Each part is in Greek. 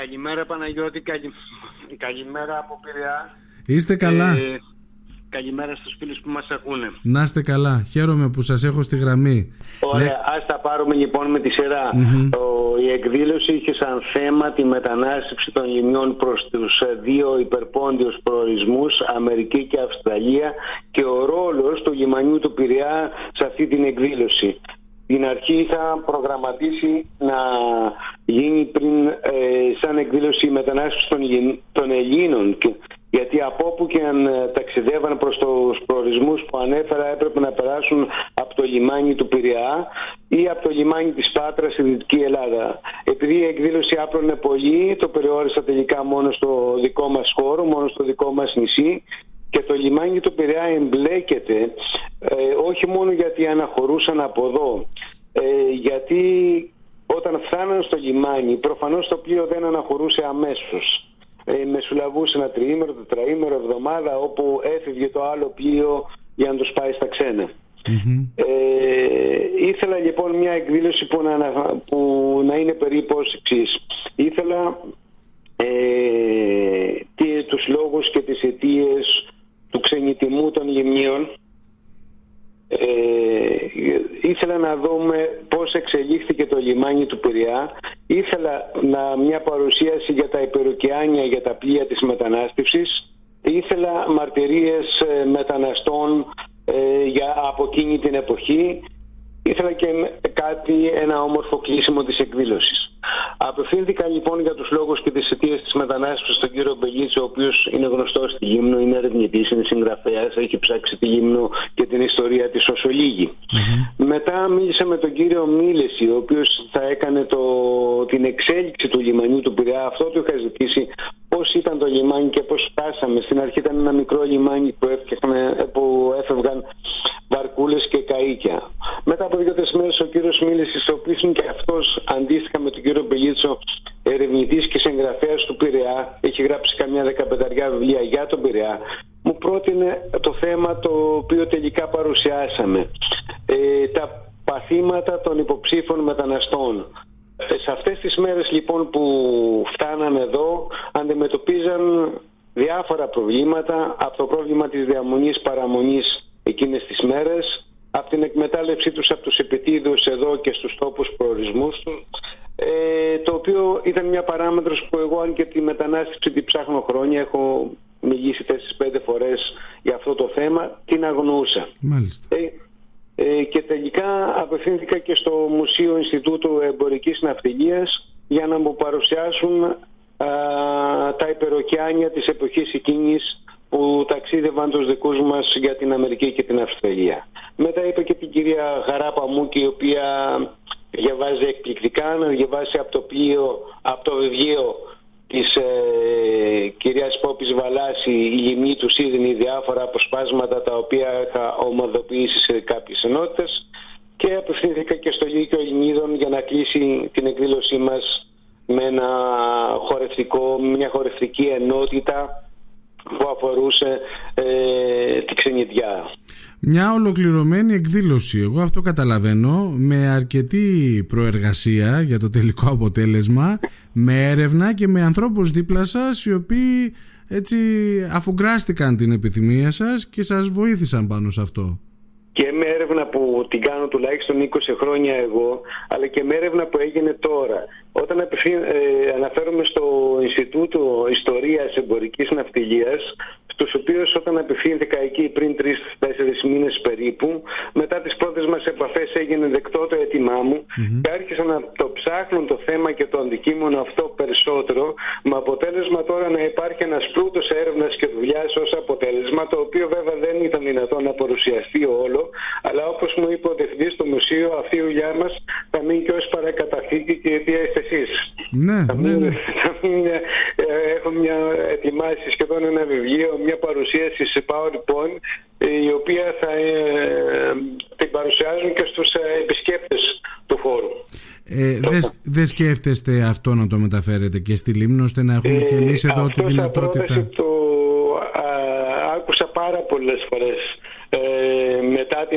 Καλημέρα Παναγιώτη, καλη... καλημέρα από Πειραιά. Είστε καλά. Ε, καλημέρα στους φίλους που μας ακούνε. Να είστε καλά. Χαίρομαι που σας έχω στη γραμμή. Ωραία, ναι. ας τα πάρουμε λοιπόν με τη σειρα η εκδήλωση είχε σαν θέμα τη μετανάστευση των λιμιών προς τους ε, δύο υπερπόντιους προορισμούς, Αμερική και Αυστραλία και ο ρόλος του λιμανιού του Πειραιά σε αυτή την εκδήλωση την αρχή είχα προγραμματίσει να γίνει πριν ε, σαν εκδήλωση η μετανάστευσης των, των Ελλήνων γιατί από όπου και αν ε, ταξιδεύαν προς τους προορισμούς που ανέφερα έπρεπε να περάσουν από το λιμάνι του Πειραιά ή από το λιμάνι της Πάτρας στη Δυτική Ελλάδα. Επειδή η εκδήλωση άπλωνε πολύ, το περιόρισα τελικά μόνο στο δικό μας χώρο, μόνο στο δικό μας νησί και το λιμάνι του Πειραιά εμπλέκεται ε, όχι μόνο γιατί αναχωρούσαν από εδώ, ε, γιατί όταν φτάναν στο λιμάνι προφανώς το πλοίο δεν αναχωρούσε αμέσως. Ε, μεσουλαβούσε ένα τριήμερο, τετραήμερο, εβδομάδα όπου έφευγε το άλλο πλοίο για να τους πάει στα ξενα Ε, ήθελα λοιπόν μια εκδήλωση που να, που να είναι περίπου ως εξής. Ήθελα ε, τους λόγους και τις αιτίες του ξενιτιμού των γυμνίων ε, ήθελα να δούμε πώς εξελίχθηκε το λιμάνι του Πειραιά. Ήθελα να, μια παρουσίαση για τα υπεροκειάνια για τα πλοία της μετανάστευσης. Ήθελα μαρτυρίες ε, μεταναστών ε, για, από εκείνη την εποχή. Ήθελα και κάτι, ένα όμορφο κλείσιμο της εκδήλωσης. Απευθύνθηκα λοιπόν για τους λόγους και τις αιτίες της μετανάστευσης στον κύριο Μπελίτση, ο οποίος είναι γνωστός στη Γύμνο, είναι ερευνητής, είναι συγγραφέας, έχει ψάξει τη Γύμνο και την ιστορία της όσο Μετά μίλησα με τον κύριο Μίλεση, ο οποίος θα έκανε το, την εξέλιξη του λιμανιού του Πειραιά. Αυτό του είχα ζητήσει πώς ήταν το λιμάνι και πώς φτάσαμε. Στην αρχή ήταν ένα μικρό λιμάνι που, που έφευγαν βαρκούλες και καΐκια. Μετά από δύο-τρεις μέρες ο κύριος Μίληση, ο οποίος είναι και αυτό αντίστοιχα με τον κύριο Μπελίτσο, ερευνητή και συγγραφέα του Πειραιά, έχει γράψει καμιά δεκαπενταριά βιβλία για τον Πειραιά, μου πρότεινε το θέμα το οποίο τελικά παρουσιάσαμε. Ε, τα παθήματα των υποψήφων μεταναστών. Ε, σε αυτές τις μέρες λοιπόν που φτάνανε εδώ αντιμετωπίζαν διάφορα προβλήματα από το πρόβλημα της διαμονής παραμονής εκείνες τις μέρες από την εκμετάλλευσή τους από τους επιτίδους εδώ και στους τόπους προορισμούς τους ε, το οποίο ήταν μια παράμετρος που εγώ αν και τη μετανάστευση την ψάχνω χρόνια έχω μιλήσει 4-5 φορές για αυτό το θέμα την αγνοούσα Μάλιστα. Ε, ε, και τελικά απευθύνθηκα και στο Μουσείο Ινστιτούτου Εμπορικής Ναυτιλίας για να μου παρουσιάσουν α, τα υπεροκιάνια της εποχής εκείνης που ταξίδευαν τους δικούς μας για την Αμερική και την Αυστραλία. Μετά είπε και την κυρία Χαράπα Μούκη η οποία διαβάζει εκπληκτικά να διαβάσει από το πλοίο, από το βιβλίο της ε, κυρίας Πόπης Βαλάση η λιμνή του Σίδνη διάφορα αποσπάσματα τα οποία είχα ομοδοποιήσει σε κάποιες ενότητες και απευθύνθηκα και στο Λύκειο Ελληνίδων για να κλείσει την εκδήλωσή μας με ένα χορευτικό, μια χορευτική ενότητα που αφορούσε ε, τη ξενιδιά. Μια ολοκληρωμένη εκδήλωση, εγώ αυτό καταλαβαίνω, με αρκετή προεργασία για το τελικό αποτέλεσμα, με έρευνα και με ανθρώπους δίπλα σας οι οποίοι έτσι αφουγκράστηκαν την επιθυμία σας και σας βοήθησαν πάνω σε αυτό και με έρευνα που την κάνω τουλάχιστον 20 χρόνια εγώ, αλλά και με έρευνα που έγινε τώρα. Όταν ε, αναφέρομαι στο Ινστιτούτο Ιστορίας Εμπορικής Ναυτιλίας, στους οποίους όταν απευθύνθηκα εκεί πριν 3-4 μήνες περίπου, μετά τις πρώτες μας επαφές έγινε δεκτό το αίτημά μου mm-hmm. και άρχισαν να το ψάχνουν το θέμα και το αντικείμενο αυτό περισσότερο, με αποτέλεσμα τώρα να υπάρχει ένας πλούτος έρευνας και δουλειάς ως αποτέλεσμα, το οποίο βέβαια δεν ήταν δυνατό να παρουσιαστεί όλο, αλλά όπως μου είπε ο διευθυντής στο μουσείο, αυτή η δουλειά μας θα μείνει και ως παρακαταθήκη και η οποία είστε εσείς. Ναι, θα ναι, ναι. Ε, έχω μια ετοιμάσει σχεδόν ένα βιβλίο, μια παρουσίαση σε PowerPoint η οποία θα ε, την παρουσιάζουν και στους ε, επισκέπτες του χώρου. Ε, δεν σκέφτεστε αυτό να το μεταφέρετε και στη Λίμνο ώστε να έχουμε και εμείς εδώ τη δυνατότητα. Το α, άκουσα πάρα πολλές φορές ε, μετά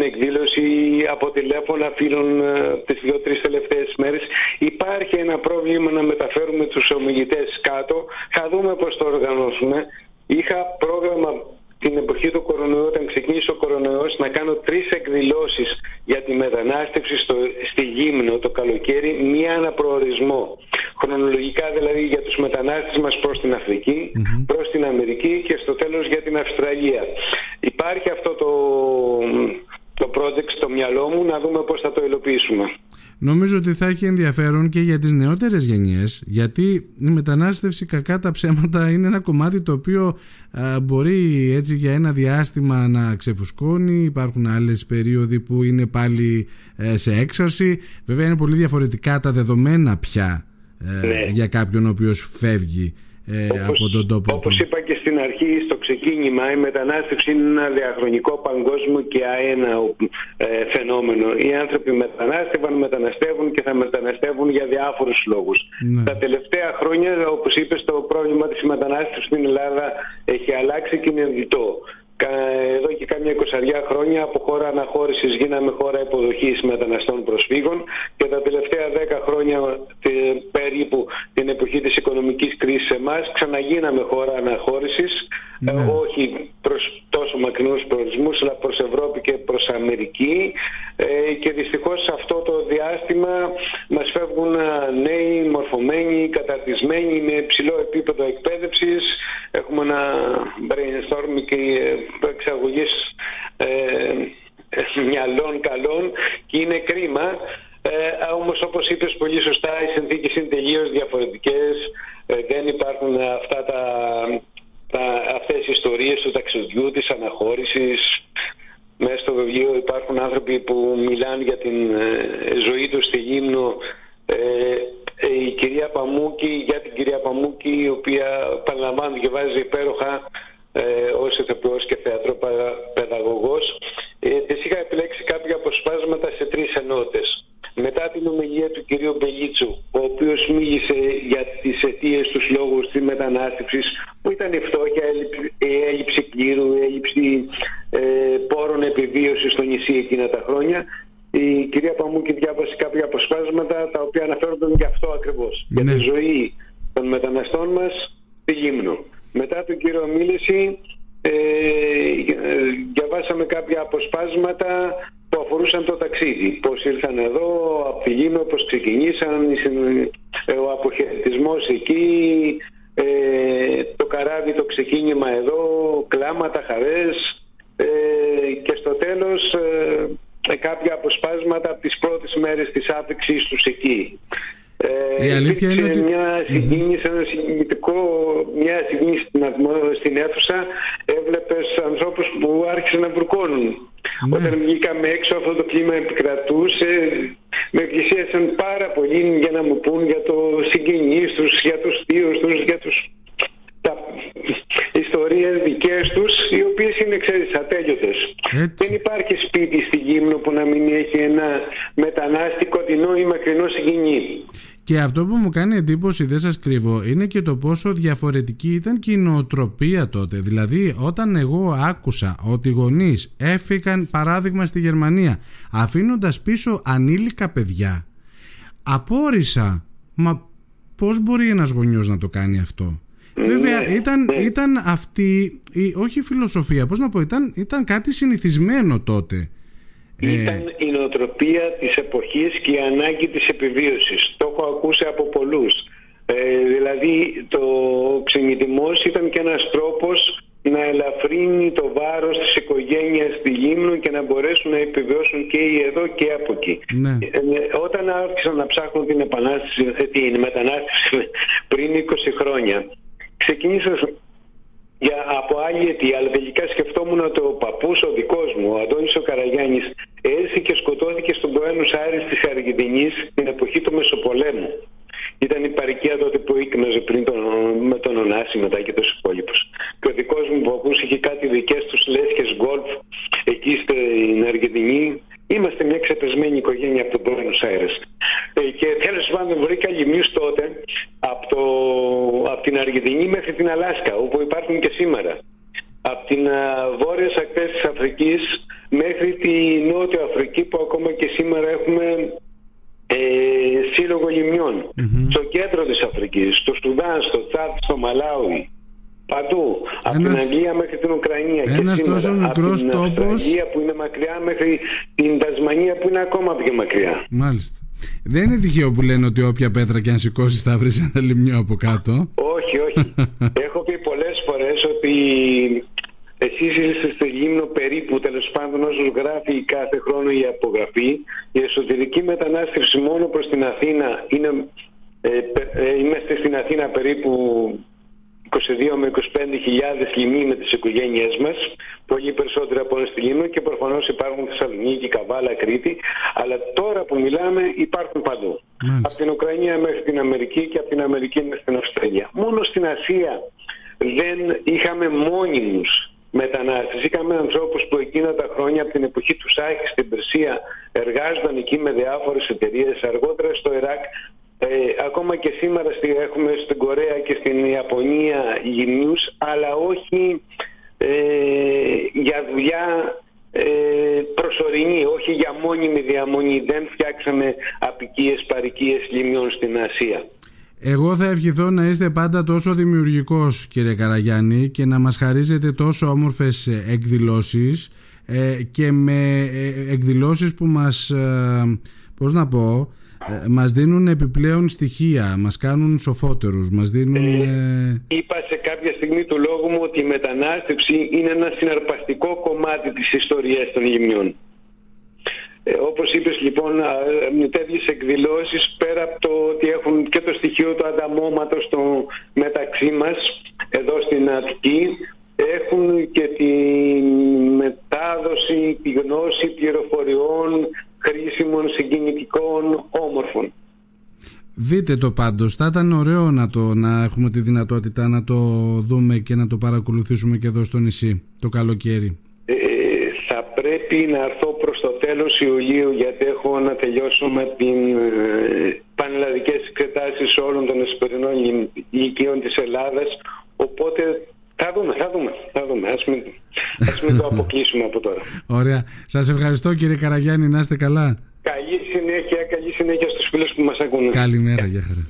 την εκδήλωση από τηλέφωνα φίλων ε, τις δύο-τρεις τελευταίες μέρες υπάρχει ένα πρόβλημα να μεταφέρουμε τους ομιλητές κάτω θα δούμε πώς το οργανώσουμε είχα πρόγραμμα την εποχή του κορονοϊού, όταν ξεκίνησε ο κορονοϊός, να κάνω τρεις εκδηλώσεις για τη μετανάστευση στο, στη Γύμνο το καλοκαίρι, μία αναπροορισμό. Χρονολογικά δηλαδή για τους μετανάστες μας προς την Αφρική, προς την Αμερική και στο τέλος για την Αυστραλία. Υπάρχει αυτό το, το project στο μυαλό μου, να δούμε πώς θα το υλοποιήσουμε. Νομίζω ότι θα έχει ενδιαφέρον και για τις νεότερες γενιές γιατί η μετανάστευση κακά τα ψέματα είναι ένα κομμάτι το οποίο μπορεί έτσι για ένα διάστημα να ξεφουσκώνει υπάρχουν άλλες περίοδοι που είναι πάλι ε, σε έξαρση βέβαια είναι πολύ διαφορετικά τα δεδομένα πια ε, ναι. για κάποιον ο οποίος φεύγει ε, όπως, από τον τόπο όπως είπα και στην αρχή στο ξεκίνημα η μετανάστευση είναι ένα διαχρονικό παγκόσμιο και αέναο ε, φαινόμενο. Οι άνθρωποι μετανάστευαν, μεταναστεύουν και θα μεταναστεύουν για διάφορους λόγους. Ναι. Τα τελευταία χρόνια όπως είπες το πρόβλημα της μετανάστευσης στην Ελλάδα έχει αλλάξει και είναι διτό εδώ και κάμια εικοσαριά χρόνια από χώρα αναχώρησης γίναμε χώρα υποδοχής μεταναστών προσφύγων και τα τελευταία δέκα χρόνια περίπου την εποχή της οικονομικής κρίσης εμάς ξαναγίναμε χώρα αναχώρησης ναι. Ε, όχι προς τόσο μακρινούς προορισμούς αλλά προς Ευρώπη και προς Αμερική. Ε, και δυστυχώς σε αυτό το διάστημα μας φεύγουν ε, νέοι, μορφωμένοι, καταρτισμένοι με ψηλό επίπεδο εκπαίδευσης. Έχουμε ένα brainstorm και εξαγωγής ε, μυαλών καλών και είναι κρίμα. Ε, όμως όπως είπες πολύ σωστά οι συνθήκες είναι τελείως διαφορετικές. Δεν υπάρχουν αυτά τα τα, αυτές οι ιστορίες του ταξιδιού, της αναχώρησης. Μέσα στο βιβλίο υπάρχουν άνθρωποι που μιλάνε για την ε, ζωή τους στη Γύμνο. Ε, ε, η κυρία Παμούκη, για την κυρία Παμούκη, η οποία παραλαμβάνω και βάζει υπέροχα ε, ως ηθοποιός και θεατροπαιδαγωγός. Ε, της είχα επιλέξει κάποια αποσπάσματα σε τρεις ενότητες μετά την ομιλία του κυρίου Μπελίτσου, ο οποίος μίλησε για τις αιτίες, τους λόγους της μετανάστευσης, που ήταν η φτώχεια, η έλλειψη κλήρου, η έλλειψη ε, πόρων επιβίωσης στο νησί εκείνα τα χρόνια, η κυρία Παμούκη διάβασε κάποια αποσπάσματα τα οποία αναφέρονται γι' αυτό ακριβώς, για τη ναι. ζωή των μεταναστών μας στη Λίμνο. Μετά τον κύριο μίληση ε, διαβάσαμε κάποια αποσπάσματα που αφορούσαν το ταξίδι. Πώς ήρθαν εδώ, από τη Λίμνο, πώς ξεκινήσαν, ο αποχαιρετισμός εκεί, ε, το καράβι, το ξεκίνημα εδώ, κλάματα, χαρές ε, και στο τέλος ε, κάποια αποσπάσματα από τις πρώτες μέρες της άφηξης τους εκεί. Ε, Η αλήθεια είναι ότι... Μια συγκίνηση, ένα συγκινητικό, μια συγκίνηση στην, στην αίθουσα έβλεπες ανθρώπους που άρχισαν να βρουκώνουν. Ναι. Όταν βγήκαμε έξω αυτό το κλίμα επικρατούσε, με πλησίασαν πάρα πολύ για να μου πούν για το συγγενείς τους, για τους θείους τους, για τους τα ιστορίες δικές τους, οι οποίες είναι, ξέρεις, ατέλειωτες. Δεν υπάρχει σπίτι στη Γύμνο που να μην έχει ένα μετανάστη κοντινό ή μακρινό συγγενή. Και αυτό που μου κάνει εντύπωση, δεν σας κρύβω, είναι και το πόσο διαφορετική ήταν και η νοοτροπία τότε. Δηλαδή, όταν εγώ άκουσα ότι οι γονείς έφυγαν, παράδειγμα, στη Γερμανία, αφήνοντας πίσω ανήλικα παιδιά, απόρρισα, μα πώς μπορεί ένας γονιός να το κάνει αυτό; Βέβαια ναι, ήταν, ναι. ήταν αυτή, η, όχι η φιλοσοφία, πώς να πω, ήταν, ήταν κάτι συνηθισμένο τότε. Ε, ήταν η νοοτροπία της εποχής και η ανάγκη της επιβίωσης. Το έχω ακούσει από πολλούς. Ε, δηλαδή το ξενιτιμός ήταν και ένας τρόπος να ελαφρύνει το βάρος της οικογένειας στη Λίμνο και να μπορέσουν να επιβιώσουν και οι εδώ και από εκεί. Ναι. Ε, όταν άρχισαν να ψάχνουν την, επανάσταση, την μετανάστευση πριν 20 χρόνια ξεκίνησα για, από άλλη αιτία, αλλά τελικά σκεφτόμουν ότι ο παππούς ο δικός μου, ο Αντώνης ο Καραγιάννης, έρθει και σκοτώθηκε στον Ποένους Άρης της Αργεντινής την εποχή του Μεσοπολέμου. Ήταν η παροικία τότε που ήκμαζε πριν τον, με τον Ωνάση μετά και τους υπόλοιπους. Και ο δικός μου παππούς είχε κάτι δικές τους λέσχε γκολφ εκεί στην Αργεντινή. Είμαστε μια ξεπεσμένη οικογένεια από τον Πόενο Άιρε. Και τέλος πάντων βρήκα λιμιού τότε από, το, από την Αργεντινή μέχρι την Αλάσκα, όπου υπάρχουν και σήμερα. Από την βόρειες ακτές της Αφρικής μέχρι τη Νότια Αφρική που ακόμα και σήμερα έχουμε ε, σύλλογο Στο κέντρο της Αφρικής, στο Σουδάν, στο Τσάτ, στο Μαλάουι. Παντού. Από την Αγγλία μέχρι την Ουκρανία. Ένας και τόσο μικρός τόπο. Από την Αγγλία που είναι μακριά μέχρι την Τασμανία που είναι ακόμα πιο μακριά. Μάλιστα. Δεν είναι τυχαίο που λένε ότι όποια πέτρα και αν σηκώσεις θα βρεις ένα λιμνιό από κάτω. Όχι, όχι. Έχω πει πολλές φορές ότι εσείς είστε στη Λίμνο περίπου, τέλος πάντων, όσο γράφει κάθε χρόνο η απογραφή, η εσωτερική μετανάστευση μόνο προς την Αθήνα είναι. Ε, ε, είμαστε στην Αθήνα περίπου 22 με 25 χιλιάδες λιμοί με τις οικογένειές μας, πολύ περισσότερο από στη Λίμνο και προφανώς υπάρχουν Θεσσαλονίκη, Καβάλα, Κρήτη, αλλά τώρα που μιλάμε υπάρχουν παντού. Από την Ουκρανία μέχρι την Αμερική και από την Αμερική μέχρι την Αυστραλία. Μόνο στην Ασία δεν είχαμε μόνιμους μετανάστες. Είχαμε ανθρώπους που εκείνα τα χρόνια από την εποχή του Σάχη στην Περσία εργάζονταν εκεί με διάφορες εταιρείες. Αργότερα στο Ιράκ ε, ακόμα και σήμερα έχουμε στην Κορέα και στην Ιαπωνία γυμνούς, αλλά όχι ε, για δουλειά ε, προσωρινή, όχι για μόνιμη διαμονή. Δεν φτιάξαμε απικίες παρικίες λιμιών στην Ασία. Εγώ θα ευχηθώ να είστε πάντα τόσο δημιουργικός κύριε Καραγιάννη και να μας χαρίζετε τόσο όμορφες εκδηλώσεις ε, και με ε, εκδηλώσεις που μας, πώς να πω, ε, μας δίνουν επιπλέον στοιχεία, μας κάνουν σοφότερους, μας δίνουν... Ε, ε, είπα σε κάποια στιγμή του λόγου μου ότι η μετανάστευση είναι ένα συναρπαστικό κομμάτι της ιστορίας των γυμνιών. Ε, όπως είπες λοιπόν, με τέτοιες εκδηλώσεις πέρα από το ότι έχουν και το στοιχείο του ανταμώματος το μεταξύ μας εδώ στην Αττική έχουν και τη μετάδοση, τη γνώση πληροφοριών χρήσιμων, συγκινητικών, όμορφων. Δείτε το πάντως, θα ήταν ωραίο να, το, να έχουμε τη δυνατότητα να το δούμε και να το παρακολουθήσουμε και εδώ στο νησί το καλοκαίρι. Ε, θα πρέπει να έρθω προς το τέλος Ιουλίου γιατί έχω να τελειώσω με την ε, πανελλαδικές εξετάσεις όλων των εσπερινών ηλικίων της Ελλάδας οπότε θα δούμε, θα δούμε, θα δούμε. Ας μην, ας μην το αποκλείσουμε από τώρα. Ωραία. Σας ευχαριστώ κύριε Καραγιάννη, να είστε καλά. Καλή συνέχεια, καλή συνέχεια στους φίλους που μας ακούνε. Καλημέρα, για χαρά.